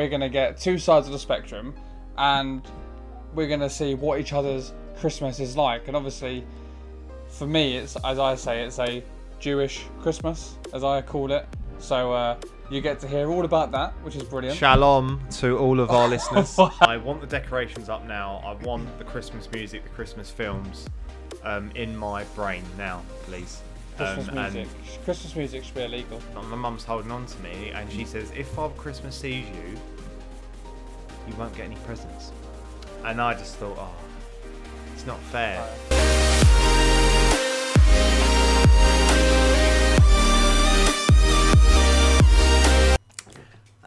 we're going to get two sides of the spectrum and we're going to see what each other's Christmas is like. And obviously, for me, it's as I say, it's a Jewish Christmas, as I call it. So uh, you get to hear all about that, which is brilliant. Shalom to all of our listeners. I want the decorations up now. I want the Christmas music, the Christmas films um, in my brain now, please. Christmas Um, music. Christmas music should be illegal. My mum's holding on to me, and she says, "If Father Christmas sees you, you won't get any presents." And I just thought, oh, it's not fair.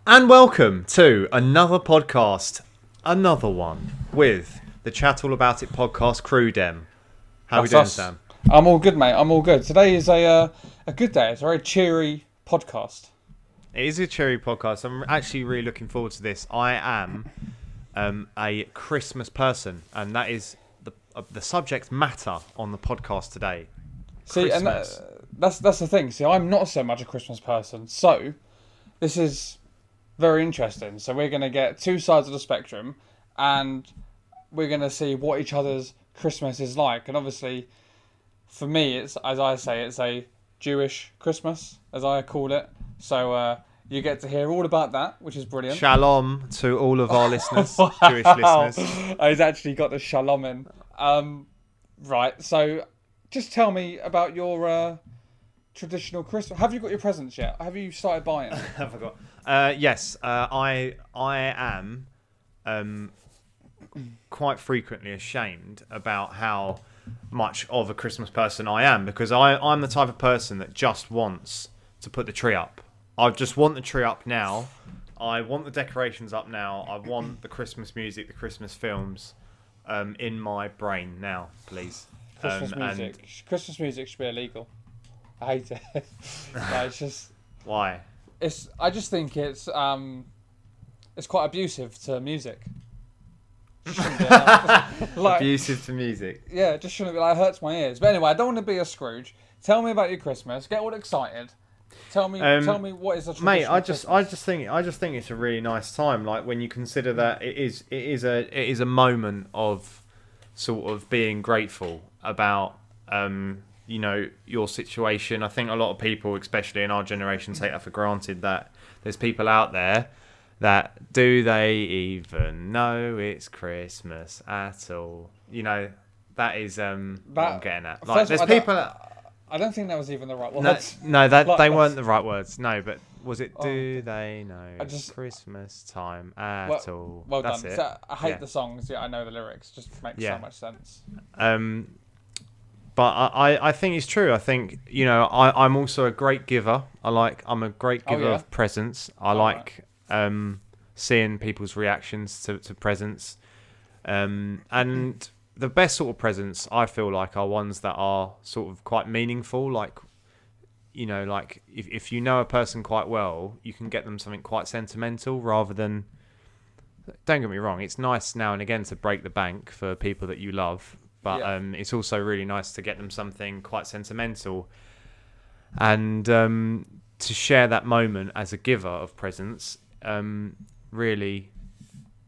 And welcome to another podcast, another one with the Chat All About It podcast crew. Dem, how we That's doing, us. Sam? I'm all good, mate. I'm all good. Today is a uh, a good day. It's a very cheery podcast. It is a cheery podcast. I'm actually really looking forward to this. I am um, a Christmas person, and that is the uh, the subject matter on the podcast today. See, and that, that's that's the thing. See, I'm not so much a Christmas person, so this is very interesting. So we're gonna get two sides of the spectrum, and we're gonna see what each other's Christmas is like. And obviously, for me, it's as I say, it's a Jewish Christmas, as I call it. So uh, you get to hear all about that, which is brilliant. Shalom to all of our listeners, Jewish listeners. He's actually got the shalom in. Um, right, so just tell me about your uh, traditional Christmas. Have you got your presents yet? Have you started buying? I forgot. Uh, yes, uh, I I am um, quite frequently ashamed about how much of a Christmas person I am because I I'm the type of person that just wants to put the tree up. I just want the tree up now. I want the decorations up now. I want the Christmas music, the Christmas films um, in my brain now, please. Christmas Um, and music. Christmas music should be illegal. I hate it. no, it's just Why? it's. I just think it's um, it's quite abusive to music. Shouldn't be allowed. like, Abusive to music. yeah, it just shouldn't be like it hurts my ears. But anyway, I don't want to be a Scrooge. Tell me about your Christmas. Get all excited. Tell me, Um, tell me what is a mate i just Christmas? i just think i just think it's a really nice time like when you consider that it is it is a it is a moment of sort of being grateful about um you know your situation. I think a lot of people especially in our generation take that for granted that there's people out there that do they even know it's christmas at all? You know that is um what i'm getting at. like there's people that, I don't think that was even the right one. no, no, that like, they weren't the right words. No, but was it? Oh, Do they know I just- Christmas time at Well, all? well That's done. it. So, I hate Yeah. the songs. Yeah, I know the lyrics. Just makes Yeah. so much sense. Um, but I, I, I think it's true. I think you know I, I'm also a great giver. I like I'm a great Oh, giver yeah? of presents. I Oh, like um, seeing people's reactions to, to presents. Um, and the best sort of presents I feel like are ones that are sort of quite meaningful. Like you know, like if if you know a person quite well, you can get them something quite sentimental rather than. Don't get me wrong. It's nice now and again to break the bank for people that you love, but Yeah. um, it's also really nice to get them something quite sentimental, and um, to share that moment as a giver of presents. Um, really,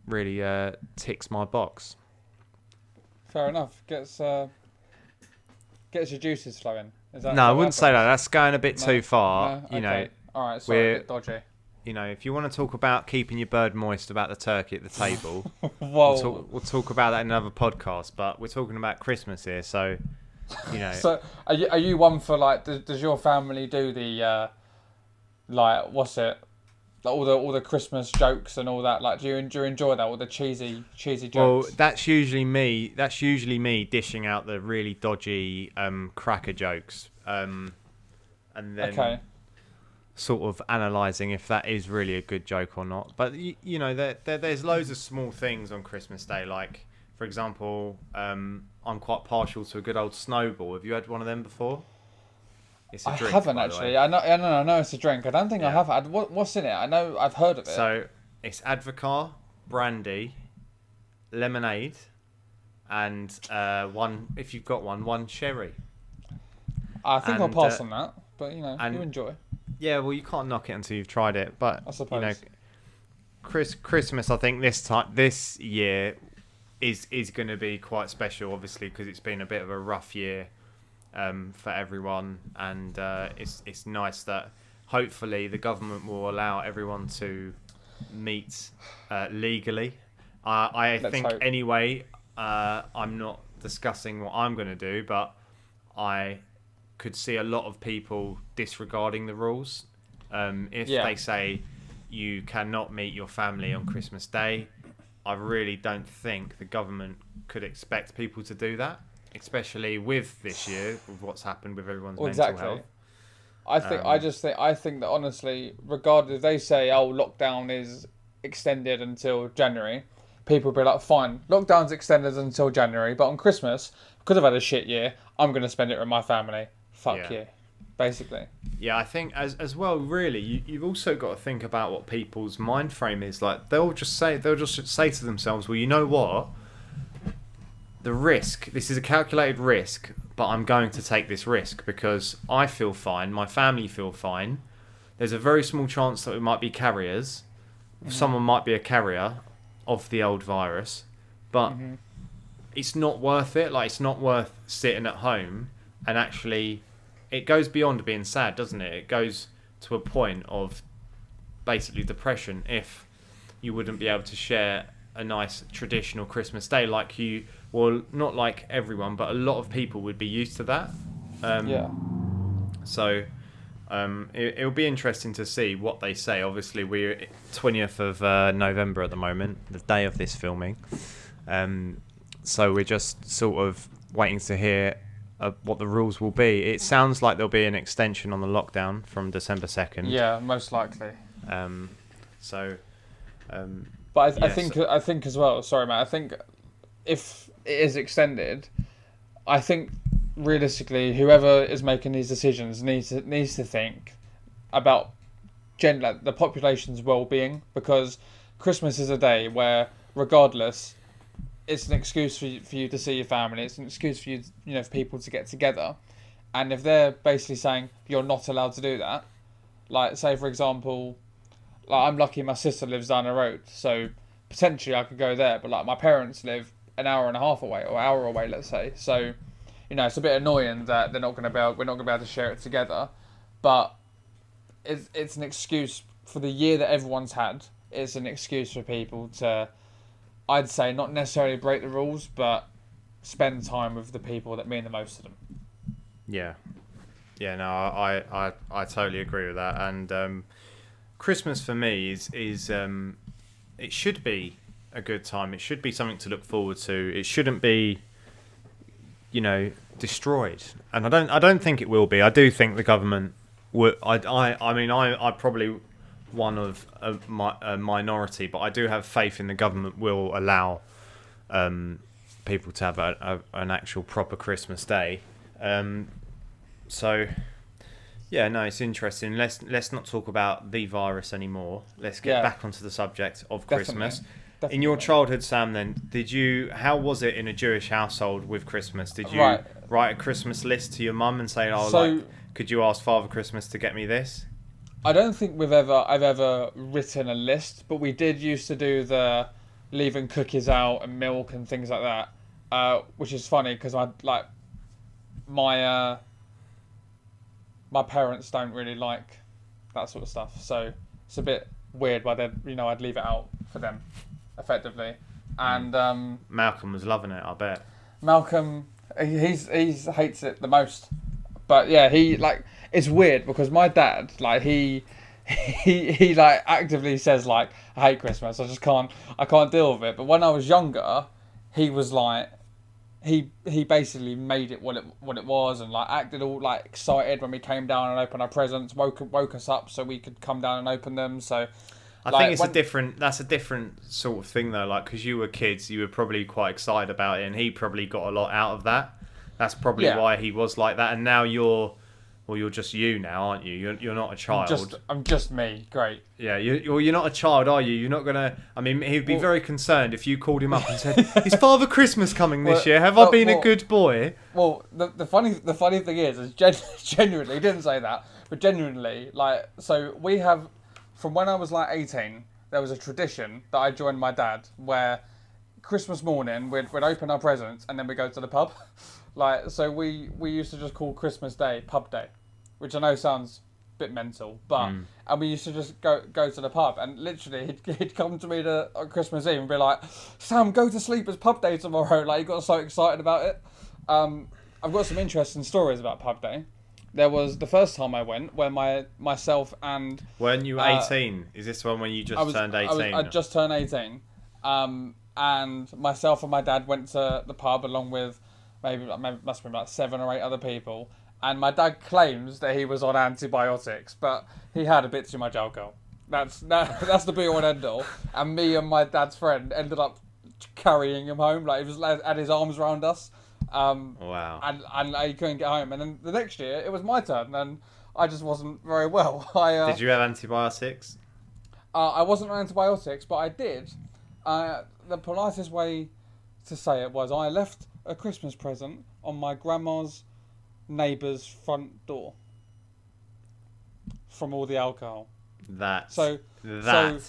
really uh, ticks my box. Fair enough. Gets uh, gets your juices flowing. Is that? no, I wouldn't say that. That's going a bit No, too far. No? You know, All right. Sorry, we're- a bit dodgy. you know, if you want to talk about keeping your bird moist about the turkey at the table, we'll talk, we'll talk about that in another podcast. But we're talking about Christmas here, so you know, So, are you are you one for like? Does, does your family do the uh, like what's it? Like all the all the Christmas jokes and all that. Like, do you, do you enjoy that? All the cheesy cheesy well, jokes. that's usually me. That's usually me dishing out the really dodgy um, cracker jokes, um, and then okay. sort of analysing if that is really a good joke or not. But you, you know, there, there there's loads of small things on Christmas Day, like for example, um, I'm quite partial to a good old snowball. Have you had one of them before? It's a I drink, haven't by the way. actually. I know. I know. I know it's a drink. I don't think I have had. What, what's in it? I know. I've heard of it. So it's Advocaat, brandy, lemonade, and uh, one if you've got one, one cherry. I think I'll pass uh, on that. But you know, and- you enjoy. Yeah, well, you can't knock it until you've tried it. But I you know, suppose. Chris Christmas. I think this time this year is is going to be quite special, obviously, because it's been a bit of a rough year um, for everyone, and uh, it's it's nice that hopefully the government will allow everyone to meet uh, legally. Uh, I Let's think hope. anyway. Uh, I'm not discussing what I'm going to do, but I could see a lot of people disregarding the rules. Um, if Yeah. they say you cannot meet your family on Christmas Day, I really don't think the government could expect people to do that, especially with this year, with what's happened with everyone's Well, mental exactly. health. I think I Um, just think I think that honestly, regardless, they say oh lockdown is extended until January, people will be like, fine, lockdown's extended until January, but on Christmas, because I've had a shit year, I'm gonna spend it with my family. Fuck Yeah. you, basically. Yeah, I think as as well, really, you, you've also got to think about what people's mind frame is. Like they'll just say they'll just say to themselves, "Well, you know what? The risk. This is a calculated risk, but I'm going to take this risk because I feel fine. My family feel fine. There's a very small chance that we might be carriers. Someone might be a carrier of the old virus, but Mm-hmm. it's not worth it. Like it's not worth sitting at home and actually it goes beyond being sad, doesn't it? It goes to a point of basically depression if you wouldn't be able to share a nice traditional Christmas day like you well not like everyone but a lot of people would be used to that. Um, Yeah. so um, it, it'll be interesting to see what they say. Obviously, we're 20th of uh, November at the moment, the day of this filming. Um, so we're just sort of waiting to hear uh, what the rules will be. It sounds like there'll be an extension on the lockdown from December 2nd. Yeah, most likely. Um, so, um, But I, I Yes. think I think as well. Sorry, Matt. I think if is extended, I think realistically, whoever is making these decisions needs to needs to think about gen like, the population's well-being because Christmas is a day where, regardless, it's an excuse for you, for you to see your family. It's an excuse for you, you know, for people to get together. And if they're basically saying you're not allowed to do that, like say for example, like I'm lucky my sister lives down the road, so potentially I could go there. But like my parents live an hour and a half away or hour away, let's say. So, you know, it's a bit annoying that they're not going to be able, we're not going to be able to share it together. But it's it's an excuse for the year that everyone's had. It's an excuse for people to, I'd say, not necessarily break the rules, but spend time with the people that mean the most to them. Yeah, yeah. No, I, I, I totally agree with that. And um, Christmas for me is is um, it should be a good time. It should be something to look forward to. It shouldn't be, you know, destroyed. And I don't I don't think it will be. I do think the government would. I I, I mean I I probably one of a, mi- a minority, but I do have faith in the government will allow um, people to have a, a, an actual proper Christmas day. Um, so, yeah, no, it's interesting. Let's let's not talk about the virus anymore. Let's get Yeah. back onto the subject of Definitely. Christmas. Definitely. In your childhood, Sam, then did you? How was it in a Jewish household with Christmas? Did you Right. write a Christmas list to your mum and say, "Oh, So- like, could you ask Father Christmas to get me this?" I don't think we've ever I've ever written a list, but we did used to do the leaving cookies out and milk and things like that, uh, which is funny because I like my uh, my parents don't really like that sort of stuff, so it's a bit weird. Why they you know I'd leave it out for them, effectively, and um, Malcolm was loving it. I bet. Malcolm, he- he's he's hates it the most. But yeah, he like it's weird because my dad like he he he like actively says like I hate Christmas. I just can't I can't deal with it. But when I was younger, he was like he he basically made it what it what it was and like acted all like excited when we came down and opened our presents. Woke woke us up so we could come down and open them. So I Like, think it's when- a different. That's a different sort of thing though. Like because you were kids, you were probably quite excited about it, and he probably got a lot out of that. That's probably Yeah. why he was like that. And now you're, well, you're just you now, aren't you? You're, you're not a I'm child. just I'm just me. Great. Yeah, you, you're, you're not a child, are you? You're not gonna. I mean, he'd be Well- very concerned if you called him up and said, "Is Father Christmas coming this Well, year? Have well, I been a good boy?" Well, the, the funny the funny thing is, is gen- genuinely he didn't say that, but genuinely, like, so we have from when I was like eighteen there was a tradition that I joined my dad where Christmas morning we'd, we'd open our presents and then we go to the pub. like so we we used to just call Christmas Day pub day, which I know sounds a bit mental, but and we used to just go go to the pub and literally he'd, he'd come to me to, on Christmas Eve and be like, Sam, go to sleep. It's pub day tomorrow. Like he got so excited about it. Um, I've got some interesting stories about pub day. There was the first time I went where my myself and Weren't you Uh, 18? Is this one when you just I was, turned 18? was, I'd just turned 18. Um, and myself and my dad went to the pub along with maybe, maybe must have been about seven or eight other people. And my dad claims that he was on antibiotics, but he had a bit too much alcohol. That's that, that's the be all and end all. And me and my dad's friend ended up carrying him home. Like he was had his arms around us. Um, wow. and and I couldn't get home. And then the next year it was my turn, and I just wasn't very well. I uh, Did you have antibiotics? uh, I wasn't on antibiotics, but I did. Uh, the politest way to say it was I left a Christmas present on my grandma's neighbour's front door from all the alcohol. That So that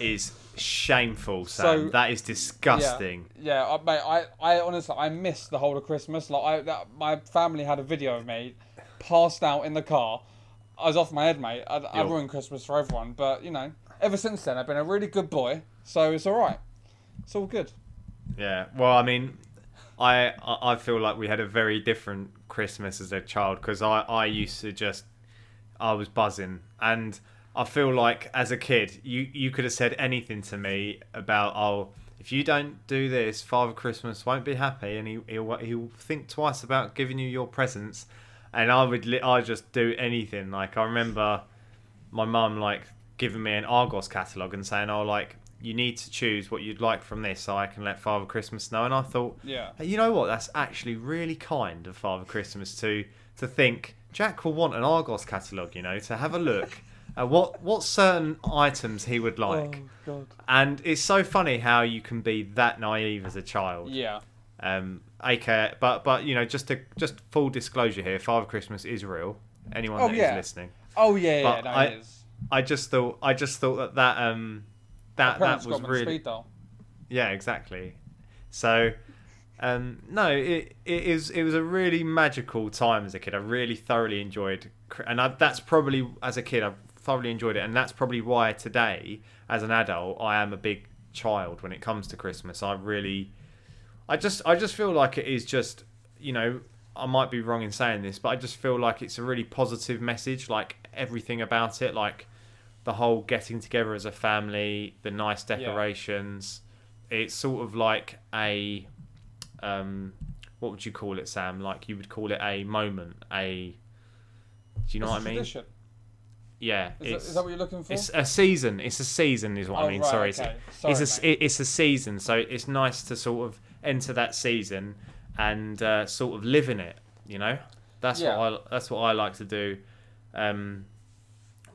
is shameful, Sam. So- that is disgusting. Yeah, I, mate, I, I honestly, I missed the whole of Christmas. Like, I, that, my family had a video of me passed out in the car. I was off my head, mate. I, I ruined Christmas for everyone, but you know, ever since then, I've been a really good boy, so it's all right. It's all good. Yeah. Well, I mean, I I I feel like we had a very different Christmas as a child because I I used to just I was buzzing and I feel like as a kid you you could have said anything to me about oh if you don't do this Father Christmas won't be happy and he he'll, he'll think twice about giving you your presents and I would li- I just do anything like I remember my mum like giving me an Argos catalogue and saying oh like you need to choose what you'd like from this so I can let Father Christmas know and I thought Yeah. Hey, You know what? That's actually really kind of Father Christmas to to think Jack will want an Argos catalogue. You know, to have a look at what what certain items he would like. Oh God. And it's so funny how you can be that naive as a child. Yeah. Um, aka, but but you know, just to just full disclosure here, Father Christmas is real. Anyone Oh, that is yeah. listening, Oh yeah, yeah, But no, I- it is. I just thought I just thought that that um that that was got really speed dial. yeah, exactly. So, um, no, it it is it was a really magical time as a kid. I really thoroughly enjoyed, and I, that's probably as a kid I thoroughly enjoyed it, and that's probably why today, as an adult, I am a big child when it comes to Christmas. I really, I just I just feel like it is just you know I might be wrong in saying this, but I just feel like it's a really positive message. Like everything about it, like the whole getting together as a family, the nice decorations. It's sort of like a, um, what would you call it, Sam? Like you would call it a moment, a. Do you know It's what I mean? tradition. Yeah, Is, that, it's is that what you're looking for? it's a season. It's a season, is what Oh, I mean. right, Sorry, okay. it's, Sorry, it's a it's a season, so it's nice to sort of enter that season and uh, sort of live in it. You know, that's Yeah. what I that's what I like to do. Um,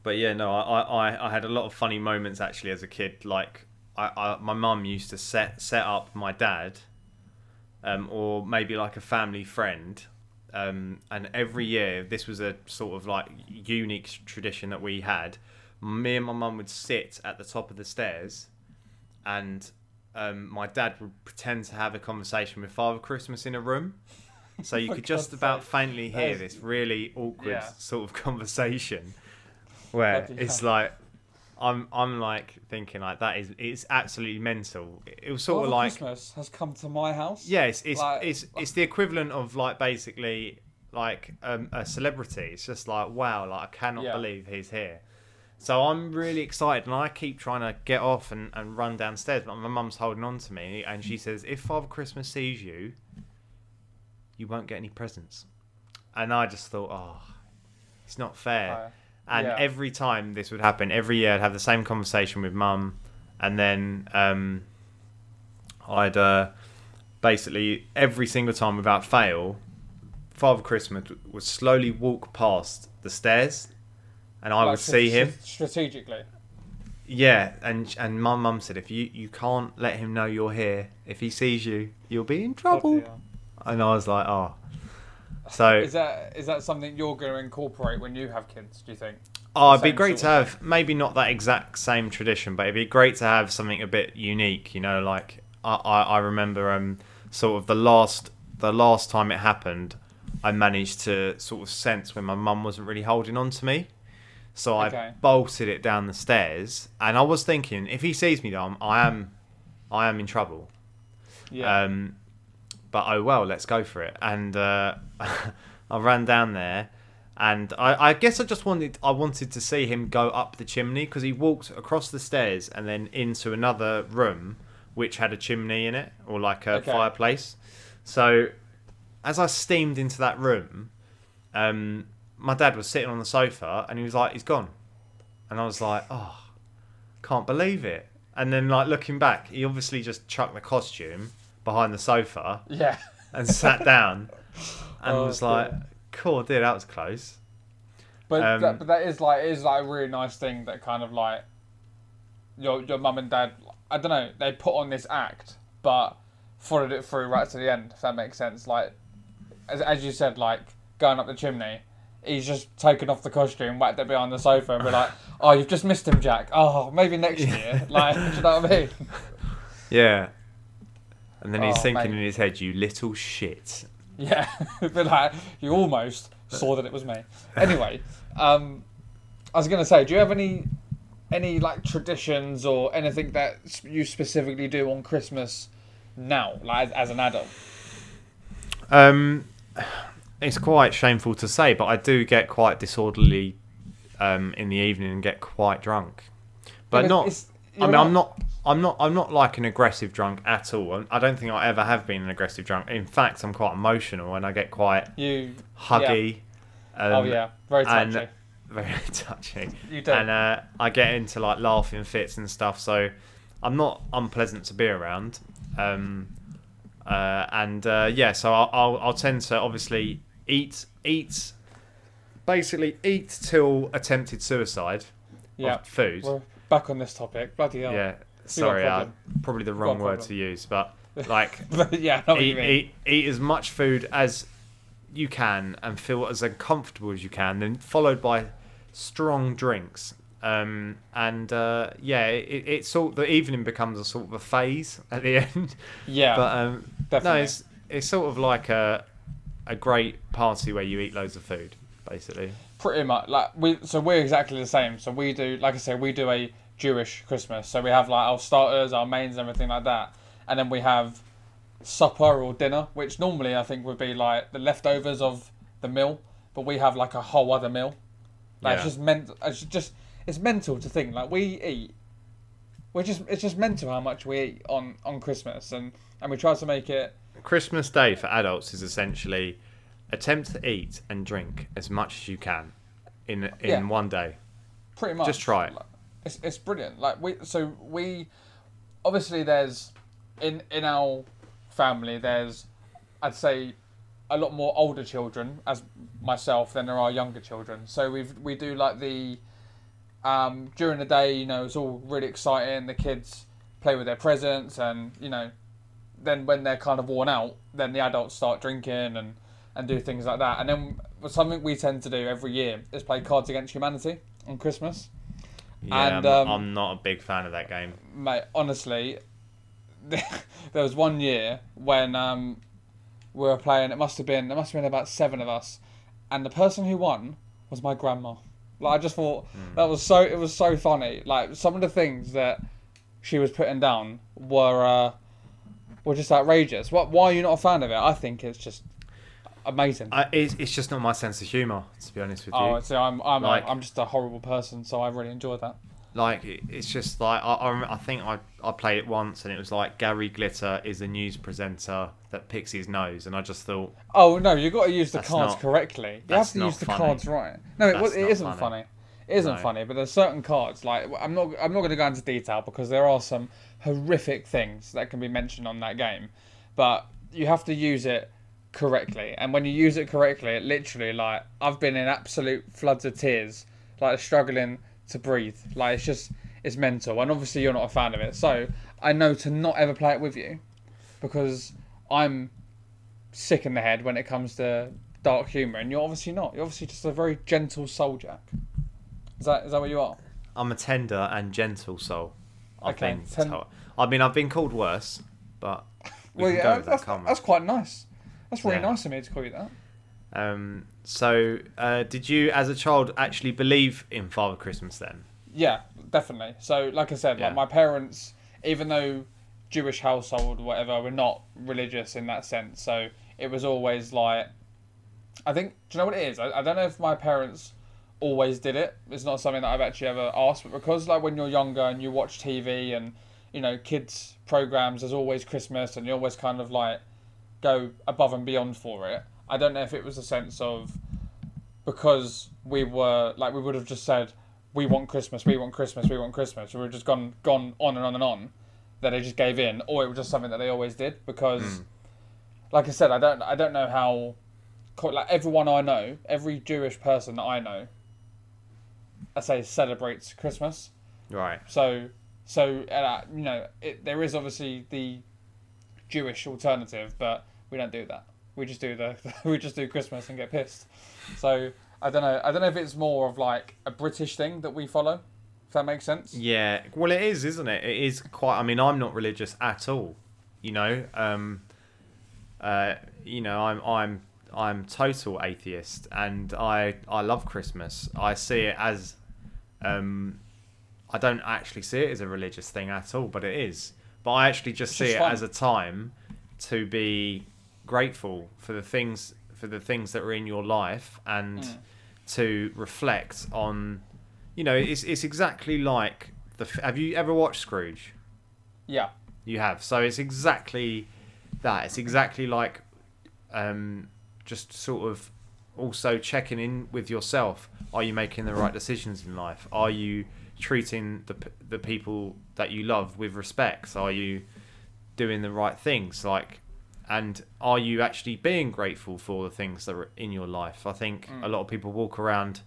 but yeah, no, I, I I had a lot of funny moments actually as a kid. Like I, I my mum used to set set up my dad, um, or maybe like a family friend. Um, and every year, this was a sort of like unique tradition that we had. Me and my mum would sit at the top of the stairs, and um, my dad would pretend to have a conversation with Father Christmas in a room. So you could just about sake. faintly hear is- this really awkward Yeah. sort of conversation, where Bloody it's hell. like I'm I'm like thinking like that is it's absolutely mental. It was sort Father of like Christmas has come to my house. yeah, it's it's, Like- it's it's the equivalent of like basically like um, a celebrity. It's just like wow, like I cannot Yeah. believe he's here. So I'm really excited, and I keep trying to get off and, and run downstairs, but my mum's holding on to me, and she says, "If Father Christmas sees you, you won't get any presents." And I just thought, oh, it's not fair. And Yeah. every time this would happen, every year I'd have the same conversation with mum, and then um, I'd uh, basically every single time without fail, Father Christmas would slowly walk past the stairs, and I like would see him. strategically. Yeah, and and my mum said if you you can't let him know you're here, if he sees you, you'll be in trouble. Hell. And I was like, oh. So Is that is that something you're going to incorporate when you have kids? Do you think? Oh, it'd be great to have maybe not that exact same tradition, but it'd be great to have something a bit unique. You know, like I, I, I remember um sort of the last the last time it happened, I managed to sort of sense when my mum wasn't really holding on to me, so I Okay. bolted it down the stairs, and I was thinking if he sees me, though, I am I am in trouble. Yeah. Um, but oh well, let's go for it. And uh, I ran down there, and I, I guess I just wanted I wanted to see him go up the chimney because he walked across the stairs and then into another room which had a chimney in it or like a Okay. fireplace. So as I steamed into that room, um, my dad was sitting on the sofa and he was like, "He's gone," and I was like, "Oh, can't believe it." And then like looking back, he obviously just chucked the costume behind the sofa yeah. and sat down and Oh, was like, "Cool, dear, that was close." But, Um, that, but that is like is like a really nice thing that kind of like your your mum and dad I don't know they put on this act but followed it through right to the end if that makes sense like as, as you said like going up the chimney he's just taken off the costume whacked it behind the sofa and we're like oh you've just missed him Jack oh maybe next year like do you know what I mean Yeah. And then he's Oh, thinking mate. in his head, "You little shit." Yeah, but like you almost saw that it was me. Anyway, um, I was gonna say, do you have any any like traditions or anything that you specifically do on Christmas now, like as, an adult? Um, it's quite shameful to say, but I do get quite disorderly um, in the evening and get quite drunk. But Because not. it's- I mean, I'm not. I'm not. I'm not like an aggressive drunk at all. I don't think I ever have been an aggressive drunk. In fact, I'm quite emotional and I get quite You. huggy. Um, oh yeah, very and- touchy. very touchy. You do. And uh, I get into like laughing fits and stuff. So I'm not unpleasant to be around. Um, uh, and uh, yeah, so I'll, I'll I'll tend to obviously eat eat basically eat till attempted suicide yeah, of food. we're back on this topic. Bloody hell. yeah, sorry, uh, probably the wrong word to use, but like yeah, I what you eat, eat, eat as much food as you can and feel as uncomfortable as you can, then followed by strong drinks. Um, and uh, yeah, it, it sort the evening becomes a sort of a phase at the end. yeah, but um, no, it's it's sort of like a a great party where you eat loads of food, basically. Pretty much. Like we, so we're exactly the same. So we do, like I said, we do a Jewish Christmas. So we have like our starters, our mains, everything like that, and then we have supper or dinner, which normally I think would be like the leftovers of the meal, but we have like a whole other meal. Like it's just meant. It's just it's mental to think like we eat. We're just it's just mental how much we eat on on Christmas, and and we try to make it. Christmas Day for adults is essentially attempt to eat and drink as much as you can in in Yeah. one day. Pretty much. Just try it. It's, it's brilliant. Like we, so we, obviously there's, in in our family there's, I'd say, a lot more older children as myself than there are younger children. So we we do like the, um, during the day you know it's all really exciting. The kids play with their presents and you know, then when they're kind of worn out, then the adults start drinking and and do things like that. And then something we tend to do every year is play Cards Against Humanity on Christmas. Yeah, And, I'm, um, I'm not a big fan of that game. Mate, honestly, there was one year when um, we were playing. It must have been there must have been about seven of us, and the person who won was my grandma. Like I just thought Hmm. that was so it was so funny. Like some of the things that she was putting down were uh, were just outrageous. What? Why are you not a fan of it? I think it's just amazing. I, it's, it's just not my sense of humour, to be honest with oh, you. Oh, so I'm I'm Like- I'm just a horrible person, so I really enjoy that. Like it's just like I, I, I think I, I played it once and it was like Gary Glitter is a news presenter that picks his nose and I just thought Oh no, you got to use the cards not- correctly. You have to use the funny. cards right. No, it, it isn't funny. funny. It isn't No. funny, but there's certain cards like I'm not I'm not going to go into detail because there are some horrific things that can be mentioned on that game, but you have to use it correctly. And when you use it correctly, it literally like I've been in absolute floods of tears, like struggling to breathe. Like it's just it's mental. And obviously you're not a fan of it, so I know to not ever play it with you because I'm sick in the head when it comes to dark humour, and you're obviously not. You're obviously just a very gentle soul, Jack. Is that is that what you are? I'm a tender and gentle soul. I've Okay, been ten- I mean, I've been called worse, but we well, can yeah, go with that, that's, that's quite nice. That's really Yeah. nice of me to call you that. Um, so, uh, did you, as a child, actually believe in Father Christmas then? Yeah, definitely. So, like I said, Yeah. like my parents, even though Jewish household, or whatever, we're not religious in that sense. So it was always like, I think, do you know what it is? I, I don't know if my parents always did it. It's not something that I've actually ever asked, but because like when you're younger and you watch TV and you know kids programs, there's always Christmas, and you're always kind of like go above and beyond for it. I don't know if it was a sense of because we were like we would have just said we want Christmas, we want Christmas, we want Christmas. We would have just gone gone on and on and on that they just gave in, or it was just something that they always did because, like I said, I don't I don't know how like everyone I know, every Jewish person that I know, I say celebrates Christmas. Right. So so uh, you know it, there is obviously the Jewish alternative, but we don't do that. We just do the we just do Christmas and get pissed. So I don't know. I don't know if it's more of like a British thing that we follow. If that makes sense. Yeah, well, it is, isn't it? It is quite. I mean, I'm not religious at all. You know, um, uh, you know, I'm I'm I'm total atheist, and I I love Christmas. I see it as, um, I don't actually see it as a religious thing at all, but it is. But I actually just It's see just it fun. as a time to be grateful for the things for the things that are in your life and Mm. to reflect on you know it's it's exactly like the have you ever watched Scrooge Yeah. you have so it's exactly that it's exactly like um just sort of also checking in with yourself are you making the right decisions in life are you treating the the people that you love with respect are you doing the right things? Like and are you actually being grateful for the things that are in your life? I think Mm. a lot of people walk around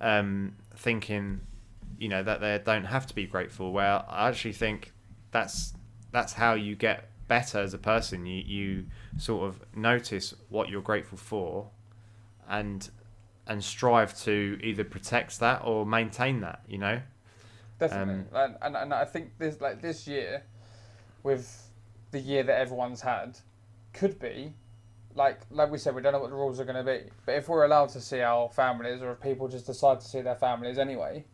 um, thinking you know that they don't have to be grateful where i actually think that's that's how you get better as a person. You you sort of notice what you're grateful for and and strive to either protect that or maintain that you know Definitely, um, and, and and I think this like this year, with the year that everyone's had, could be, like like we said, we don't know what the rules are going to be. But if we're allowed to see our families, or if people just decide to see their families anyway,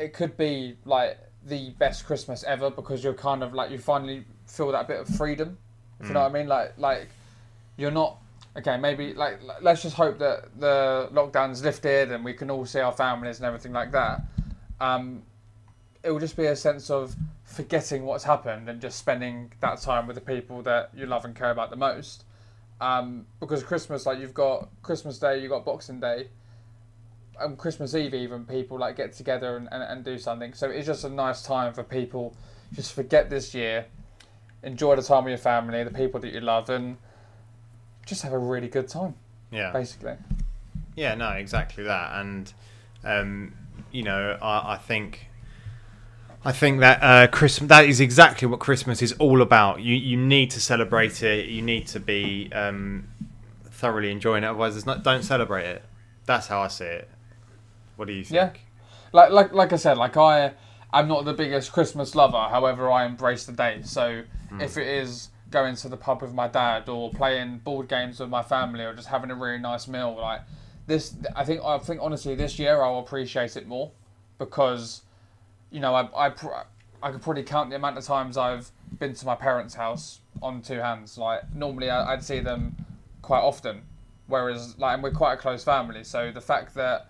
it could be like the best Christmas ever because you're kind of like you finally feel that bit of freedom. If you know what I mm. mean, like like you're not okay. Maybe like let's just hope that the lockdown's lifted and we can all see our families and everything like that um, it will just be a sense of forgetting what's happened and just spending that time with the people that you love and care about the most. Um, because Christmas, like you've got Christmas Day, you've got Boxing Day, and Christmas Eve, even people like get together and, and, and do something. So it's just a nice time for people just forget this year, enjoy the time with your family, the people that you love, and just have a really good time, yeah basically. Yeah, no, exactly that, and um, you know, I, I think, I think that uh, Christmas that is exactly what Christmas is all about. You you need to celebrate it. You need to be um, thoroughly enjoying it. Otherwise, there's not. Don't celebrate it. That's how I see it. What do you think? Yeah. like like like I said, like I I'm not the biggest Christmas lover. However, I embrace the day. So if it is going to the pub with my dad or playing board games with my family or just having a really nice meal, like this, I think I think honestly this year I'll appreciate it more because you know I I I could probably count the amount of times I've been to my parents' house on two hands. Like normally I, I'd see them quite often, whereas like and we're quite a close family. So the fact that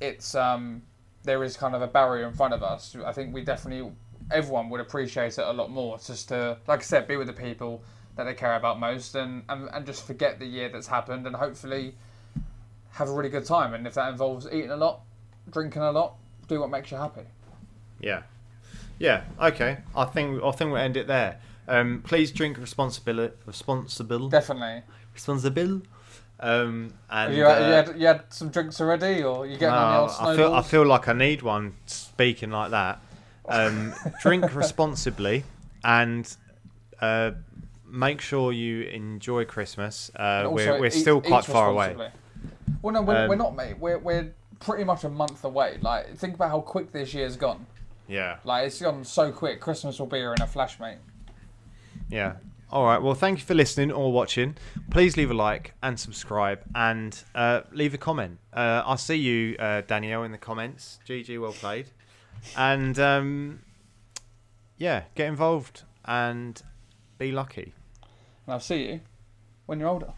it's um there is kind of a barrier in front of us. I think we definitely everyone would appreciate it a lot more just to like I said be with the people that they care about most and and, and just forget the year that's happened and hopefully have a really good time and if that involves eating a lot, drinking a lot, do what makes you happy. Yeah, yeah. Okay, I think I think we'll end it there. Um, please drink responsibility, responsible, Definitely. responsible. Um, and Have you, had, uh, you, had, you had some drinks already or you getting on the No, old I feel I feel like I need one speaking like that. Um, drink responsibly and uh, make sure you enjoy Christmas. Uh, we're we're eat- still quite far away. Well, no, we're, Um, we're not, mate. We're, we're pretty much a month away. Like, think about how quick this year's gone. Yeah. Like, it's gone so quick. Christmas will be here in a flash, mate. Yeah. All right. Well, thank you for listening or watching. Please leave a like and subscribe and uh, leave a comment. Uh, I'll see you, uh, Danielle, in the comments. GG, well played. And um, yeah, get involved and be lucky. And I'll see you when you're older.